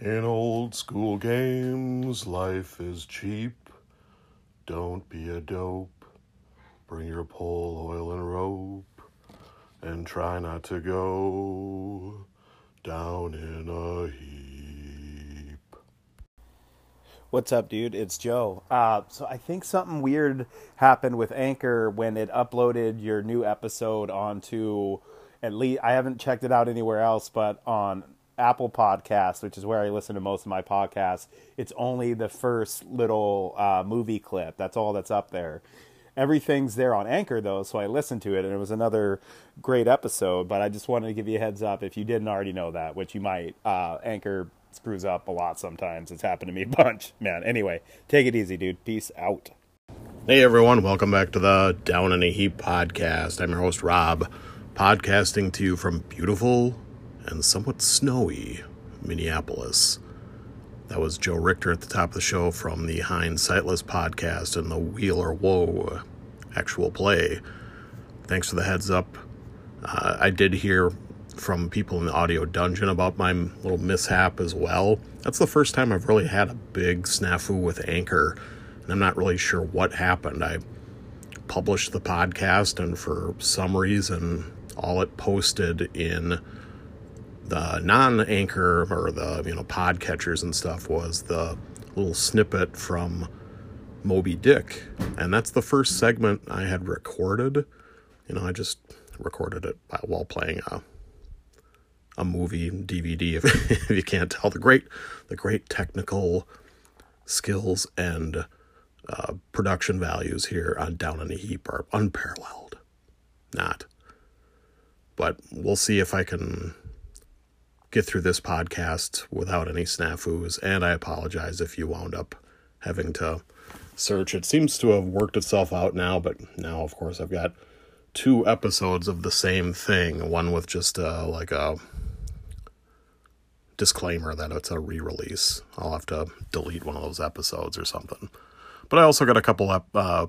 In old school games, life is cheap. Don't be a dope. Bring your pole, oil, and rope. And try not to go down in a heap. What's up, dude? It's Joe. Uh, so I think something weird happened with Anchor when it uploaded your new episode onto at least I haven't checked it out anywhere else, but on Apple Podcasts, which is where I listen to most of my podcasts, it's only the first little uh, movie clip. That's all that's up there. Everything's there on Anchor though, so I listened to it, and it was another great episode. But I just wanted to give you a heads up if you didn't already know that, which you might. Uh, Anchor screws up a lot sometimes. It's happened to me a bunch, man. Anyway, take it easy, dude. Peace out. Hey everyone, welcome back to the Down in a Heap podcast. I'm your host Rob, podcasting to you from beautiful and somewhat snowy Minneapolis. That was Joe Richter at the top of the show from the Hindsightless podcast and the Wheel or Woe actual play. Thanks for the heads up. Uh, I did hear from people in the audio dungeon about my little mishap as well. That's the first time I've really had a big snafu with Anchor, and I'm not really sure what happened. I published the podcast, and for some reason, all it posted in the non-anchor or the you know podcatchers and stuff was the little snippet from Moby Dick, and that's the first segment I had recorded. You know, I just recorded it while playing a a movie DVD. If, if you can't tell, the great the great technical skills and uh, production values here on Down in a Heap are unparalleled. Not, but we'll see if I can get through this podcast without any snafus, and I apologize if you wound up having to search. It seems to have worked itself out now, but now, of course, I've got two episodes of the same thing. One with just uh, like a disclaimer that it's a re-release. I'll have to delete one of those episodes or something. But I also got a couple of uh,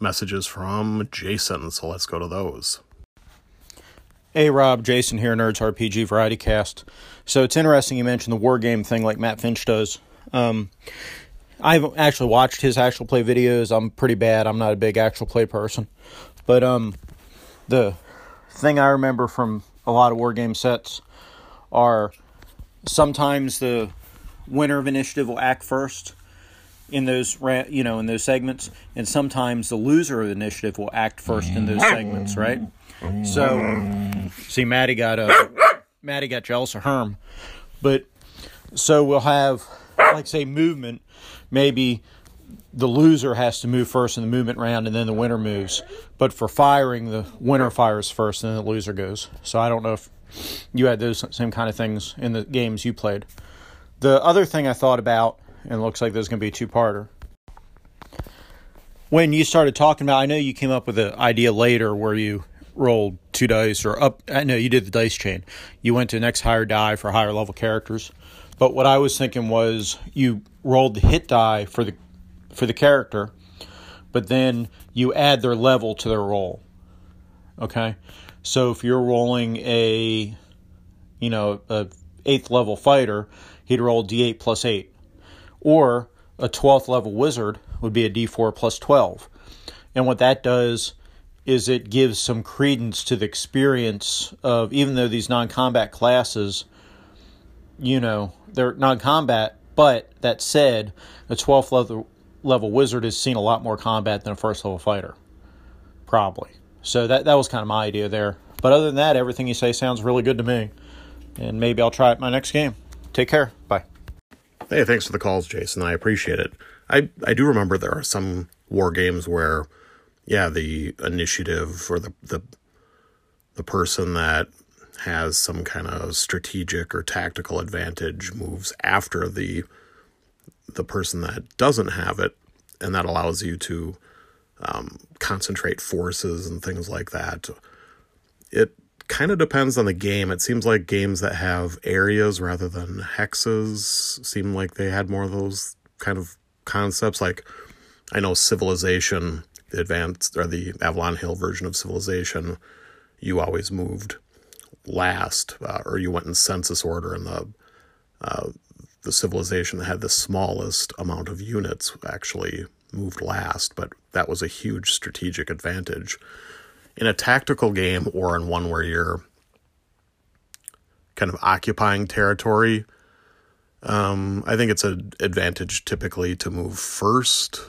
messages from Jason, so let's go to those. Hey Rob, Jason here, Nerds RPG Variety Cast. So it's interesting you mentioned the war game thing like Matt Finch does. Um, I've actually watched his actual play videos. I'm pretty bad. I'm not a big actual play person. But um, the thing I remember from a lot of war game sets are sometimes the winner of initiative will act first in those you know in those segments and sometimes the loser of initiative will act first in those segments right so, see, Maddie got a uh, Maddie got jealous of Herm, but so we'll have like say movement. Maybe the loser has to move first in the movement round, and then the winner moves. But for firing, the winner fires first, and then the loser goes. So I don't know if you had those same kind of things in the games you played. The other thing I thought about, and looks like there's going to be a two-parter. When you started talking about, I know you came up with an idea later where you rolled two dice or up. I know you did the dice chain. You went to next higher die for higher level characters. But what I was thinking was you rolled the hit die for the for the character, but then you add their level to their roll. Okay, so if you're rolling a, you know, a eighth level fighter, he'd roll d8 plus eight, or a twelfth level wizard would be a d4 plus twelve, and what that does is it gives some credence to the experience of even though these non-combat classes you know they're non-combat but that said a 12th level level wizard has seen a lot more combat than a first level fighter probably. So that that was kind of my idea there. But other than that everything you say sounds really good to me. And maybe I'll try it my next game. Take care. Bye. Hey thanks for the calls Jason. I appreciate it. I I do remember there are some war games where yeah, the initiative or the the the person that has some kind of strategic or tactical advantage moves after the the person that doesn't have it, and that allows you to um, concentrate forces and things like that. It kind of depends on the game. It seems like games that have areas rather than hexes seem like they had more of those kind of concepts. Like I know Civilization the advanced or the Avalon Hill version of Civilization, you always moved last, uh, or you went in census order, and the uh, the civilization that had the smallest amount of units actually moved last, but that was a huge strategic advantage. In a tactical game or in one where you're kind of occupying territory, um, I think it's an advantage typically to move first.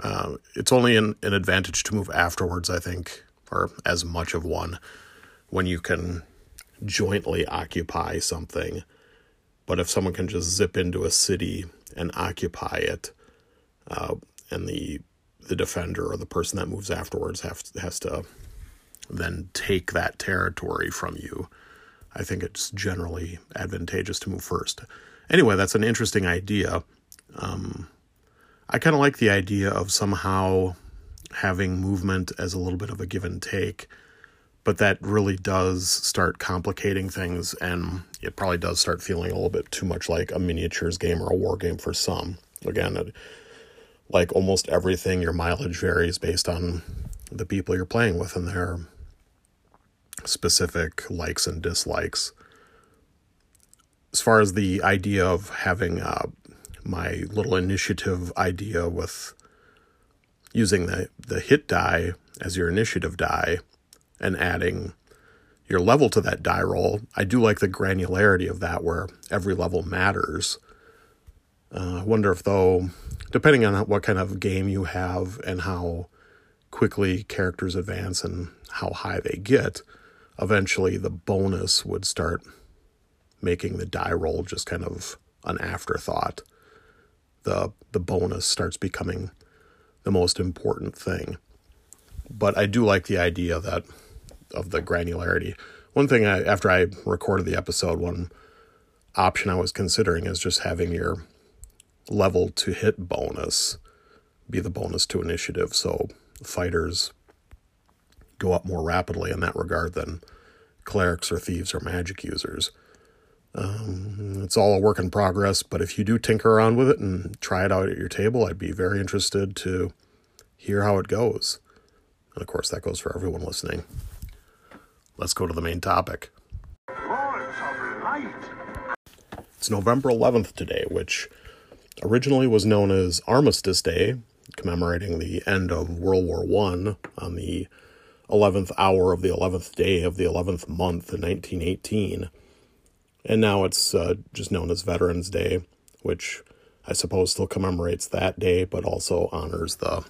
Uh, it's only an, an advantage to move afterwards, I think, or as much of one, when you can jointly occupy something. But if someone can just zip into a city and occupy it, uh, and the the defender or the person that moves afterwards has to then take that territory from you, I think it's generally advantageous to move first. Anyway, that's an interesting idea. Um, I kind of like the idea of somehow having movement as a little bit of a give and take, but that really does start complicating things, and it probably does start feeling a little bit too much like a miniatures game or a war game for some. Again, it, like almost everything, your mileage varies based on the people you're playing with and their specific likes and dislikes as far as the idea of having uh, my little initiative idea with using the, the hit die as your initiative die and adding your level to that die roll, I do like the granularity of that where every level matters. Uh, I wonder if, though, depending on what kind of game you have and how quickly characters advance and how high they get, eventually the bonus would start making the die roll just kind of an afterthought. The the bonus starts becoming the most important thing. But I do like the idea that of the granularity. One thing I after I recorded the episode, one option I was considering is just having your level to hit bonus be the bonus to initiative so fighters go up more rapidly in that regard than clerics or thieves or magic users. Um, it's all a work in progress, but if you do tinker around with it and try it out at your table, I'd be very interested to hear how it goes. And of course, that goes for everyone listening. Let's go to the main topic. It's November 11th today, which originally was known as Armistice Day, commemorating the end of World War I on the 11th hour of the 11th day of the 11th month in 1918 and now it's uh, just known as Veterans Day, which I suppose still commemorates that day, but also honors the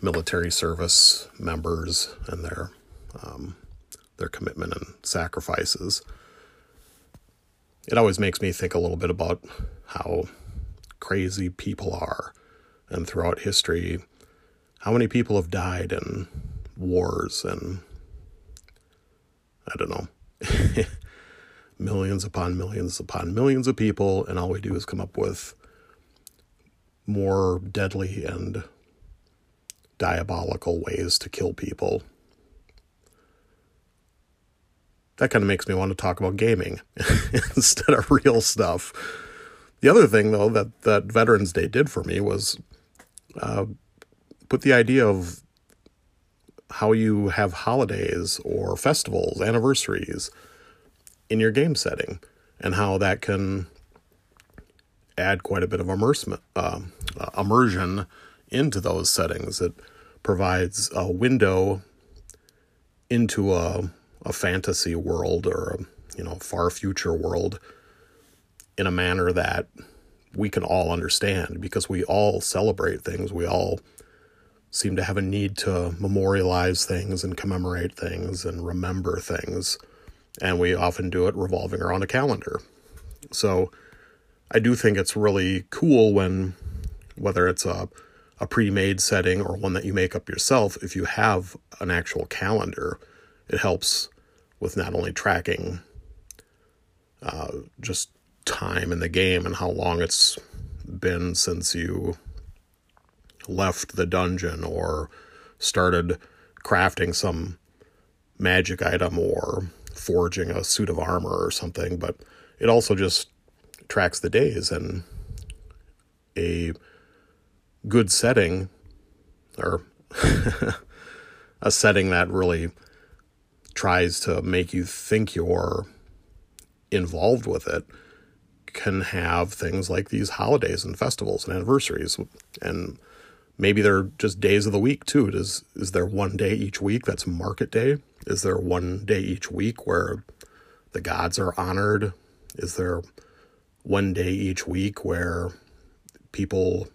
military service members and their um, their commitment and sacrifices. It always makes me think a little bit about how crazy people are, and throughout history, how many people have died in wars and I don't know. millions upon millions upon millions of people, and all we do is come up with more deadly and diabolical ways to kill people. That kind of makes me want to talk about gaming instead of real stuff. The other thing, though, that, that Veterans Day did for me was uh, put the idea of how you have holidays or festivals, anniversaries, in your game setting and how that can add quite a bit of immersion, uh, immersion into those settings. It provides a window into a, a fantasy world or a you know far future world in a manner that we can all understand because we all celebrate things. We all seem to have a need to memorialize things and commemorate things and remember things and we often do it revolving around a calendar. So I do think it's really cool when, whether it's a, a pre made setting or one that you make up yourself, if you have an actual calendar, it helps with not only tracking uh, just time in the game and how long it's been since you left the dungeon or started crafting some magic item or forging a suit of armor or something, but it also just tracks the days and a good setting or a setting that really tries to make you think you're involved with it can have things like these holidays and festivals and anniversaries. And maybe they're just days of the week too. Is is there one day each week that's market day is there one day each week where the gods are honored? Is there one day each week where people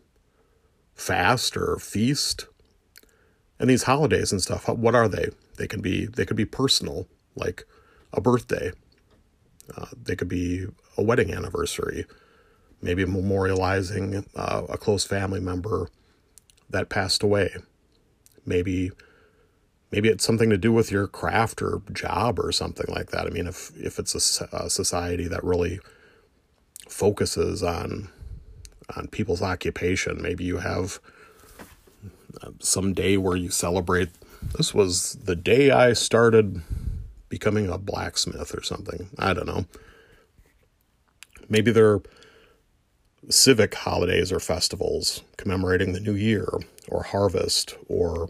fast or feast? And these holidays and stuff what are they? They can be they could be personal like a birthday. Uh, they could be a wedding anniversary maybe memorializing uh, a close family member that passed away. Maybe maybe it's something to do with your craft or job or something like that i mean if if it's a, a society that really focuses on on people's occupation. Maybe you have uh, some day where you celebrate. This was the day I started becoming a blacksmith or something. I don't know. Maybe there are civic holidays or festivals commemorating the new year or harvest or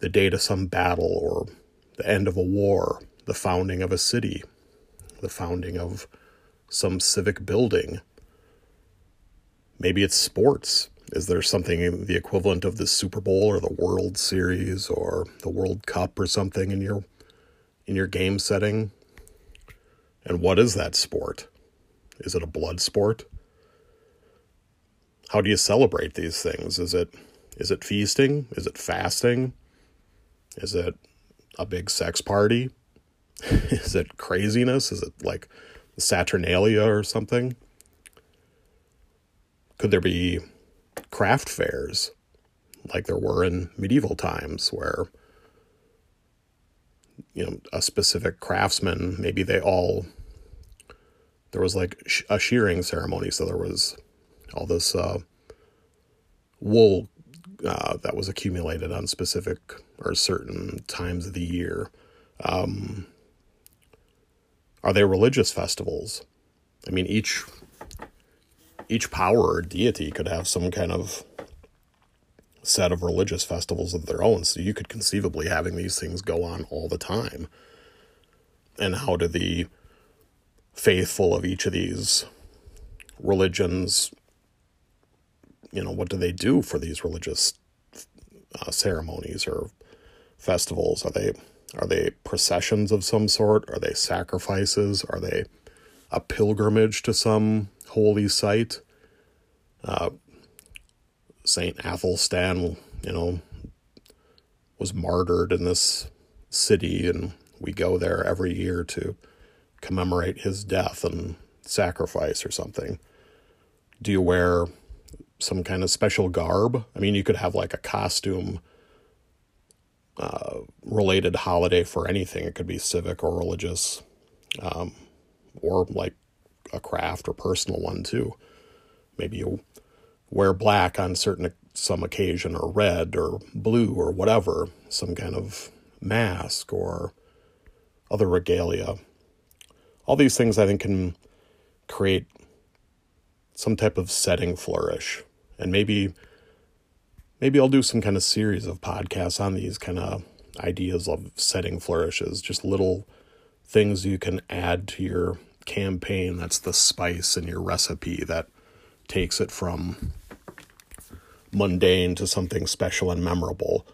the date of some battle or the end of a war, the founding of a city, the founding of some civic building Maybe it's sports. Is there something the equivalent of the Super Bowl or the World Series or the World Cup or something in your in your game setting? And what is that sport? Is it a blood sport? How do you celebrate these things? Is it is it feasting? Is it fasting? Is it a big sex party? is it craziness? Is it like Saturnalia or something? Could there be craft fairs like there were in medieval times where you know a specific craftsman maybe they all there was like a shearing ceremony so there was all this uh, wool uh, that was accumulated on specific or certain times of the year um, are they religious festivals i mean each each power or deity could have some kind of set of religious festivals of their own. So you could conceivably having these things go on all the time. And how do the faithful of each of these religions, you know, what do they do for these religious uh, ceremonies or festivals? Are they are they processions of some sort? Are they sacrifices? Are they a pilgrimage to some holy site. Uh, Saint Athelstan, you know, was martyred in this city, and we go there every year to commemorate his death and sacrifice or something. Do you wear some kind of special garb? I mean, you could have like a costume uh, related holiday for anything. It could be civic or religious, um, or like a craft or personal one too. Maybe you wear black on certain some occasion or red or blue or whatever, some kind of mask or other regalia. All these things I think can create some type of setting flourish. And maybe maybe I'll do some kind of series of podcasts on these kind of ideas of setting flourishes, just little things you can add to your campaign that's the spice in your recipe that takes it from mundane to something special and memorable.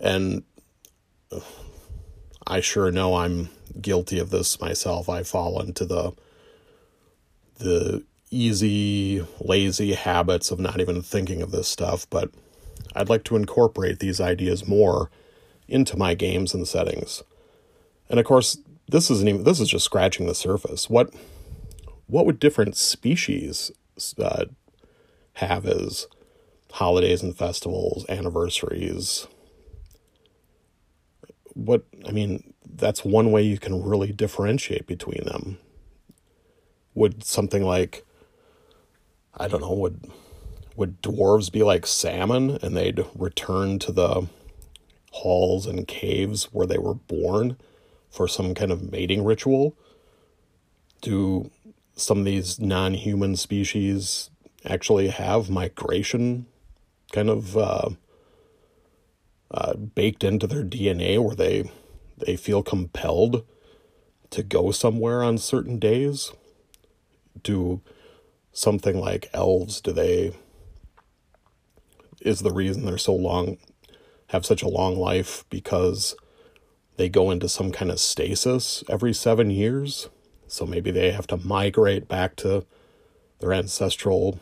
And uh, I sure know I'm guilty of this myself. I fall into the the easy, lazy habits of not even thinking of this stuff, but I'd like to incorporate these ideas more into my games and settings. And of course, this isn't even this is just scratching the surface. What what would different species uh, have as holidays and festivals, anniversaries? What I mean, that's one way you can really differentiate between them. Would something like I don't know, would would dwarves be like salmon and they'd return to the halls and caves where they were born? for some kind of mating ritual? Do some of these non human species actually have migration kind of uh, uh, baked into their DNA where they they feel compelled to go somewhere on certain days? do something like elves do they is the reason they're so long have such a long life because they go into some kind of stasis every 7 years? So maybe they have to migrate back to their ancestral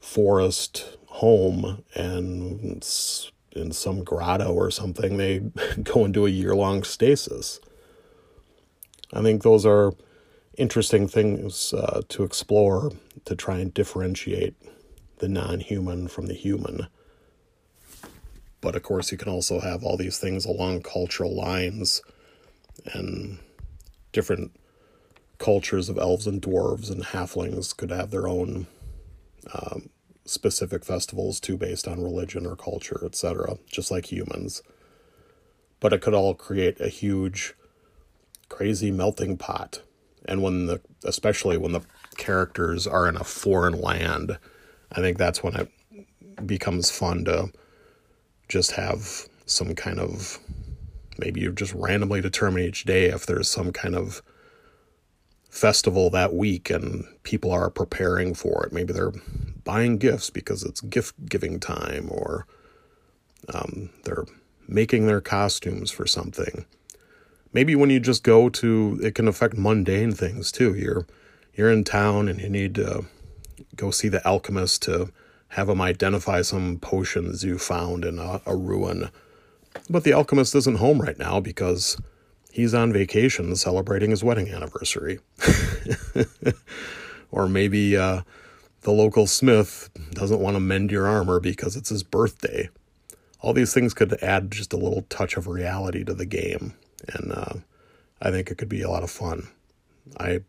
forest home and in some grotto or something they go into a year long stasis. I think those are interesting things uh, to explore to try and differentiate the non human from the human. But of course, you can also have all these things along cultural lines and different cultures of elves and dwarves and halflings could have their own um, specific festivals too, based on religion or culture, etc., just like humans. But it could all create a huge, crazy melting pot and when the especially when the characters are in a foreign land, I think that's when it becomes fun to just have some kind of maybe you just randomly determine each day if there's some kind of festival that week and people are preparing for it. Maybe they're buying gifts because it's gift giving time or um, they're making their costumes for something maybe when you just go to it can affect mundane things too. You're you're in town and you need to go see the alchemist to have him identify some potions you found in a, a ruin. But the alchemist isn't home right now because he's on vacation celebrating his wedding anniversary. Or maybe uh, the local smith doesn't want to mend your armor because it's his birthday. All these things could add just a little touch of reality to the game and uh, I think it could be a lot of fun. I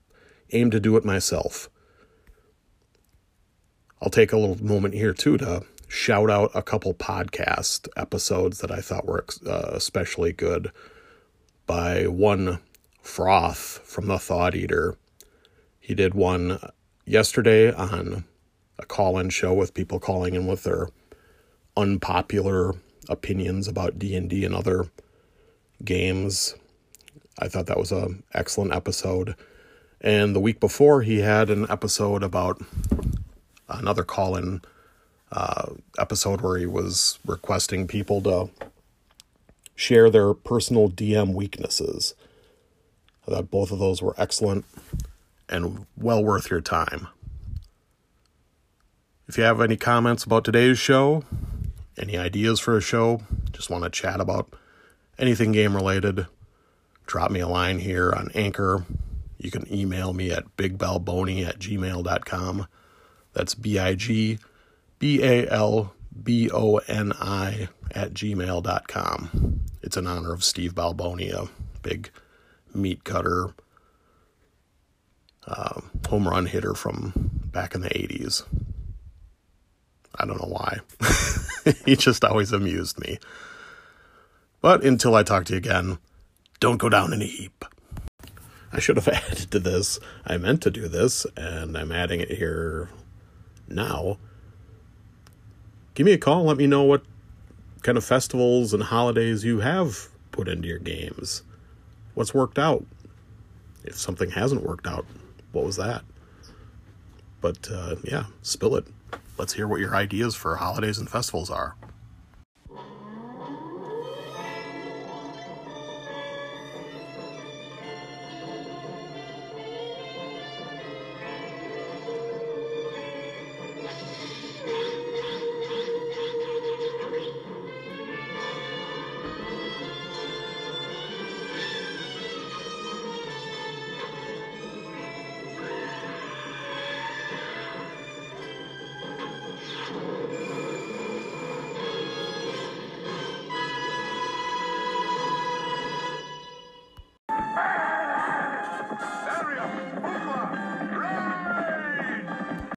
aim to do it myself. I'll take a little moment here too to shout out a couple podcast episodes that I thought were uh, especially good by one Froth from the Thought Eater. He did one yesterday on a call in show with people calling in with their unpopular opinions about D&D and other games. I thought that was an excellent episode. And the week before, he had an episode about another call in uh, episode where he was requesting people to share their personal DM weaknesses. I thought both of those were excellent and well worth your time. If you have any comments about today's show, any ideas for a show, just want to chat about anything game related, drop me a line here on Anchor. You can email me at bigbalboni at gmail.com. That's B I G B A L B O N I at gmail.com. It's in honor of Steve Balboni, a big meat cutter, uh, home run hitter from back in the 80s. I don't know why. he just always amused me. But until I talk to you again, don't go down in a heap. I should have added to this. I meant to do this, and I'm adding it here now. Give me a call. Let me know what kind of festivals and holidays you have put into your games. What's worked out? If something hasn't worked out, what was that? But uh, yeah, spill it. Let's hear what your ideas for holidays and festivals are.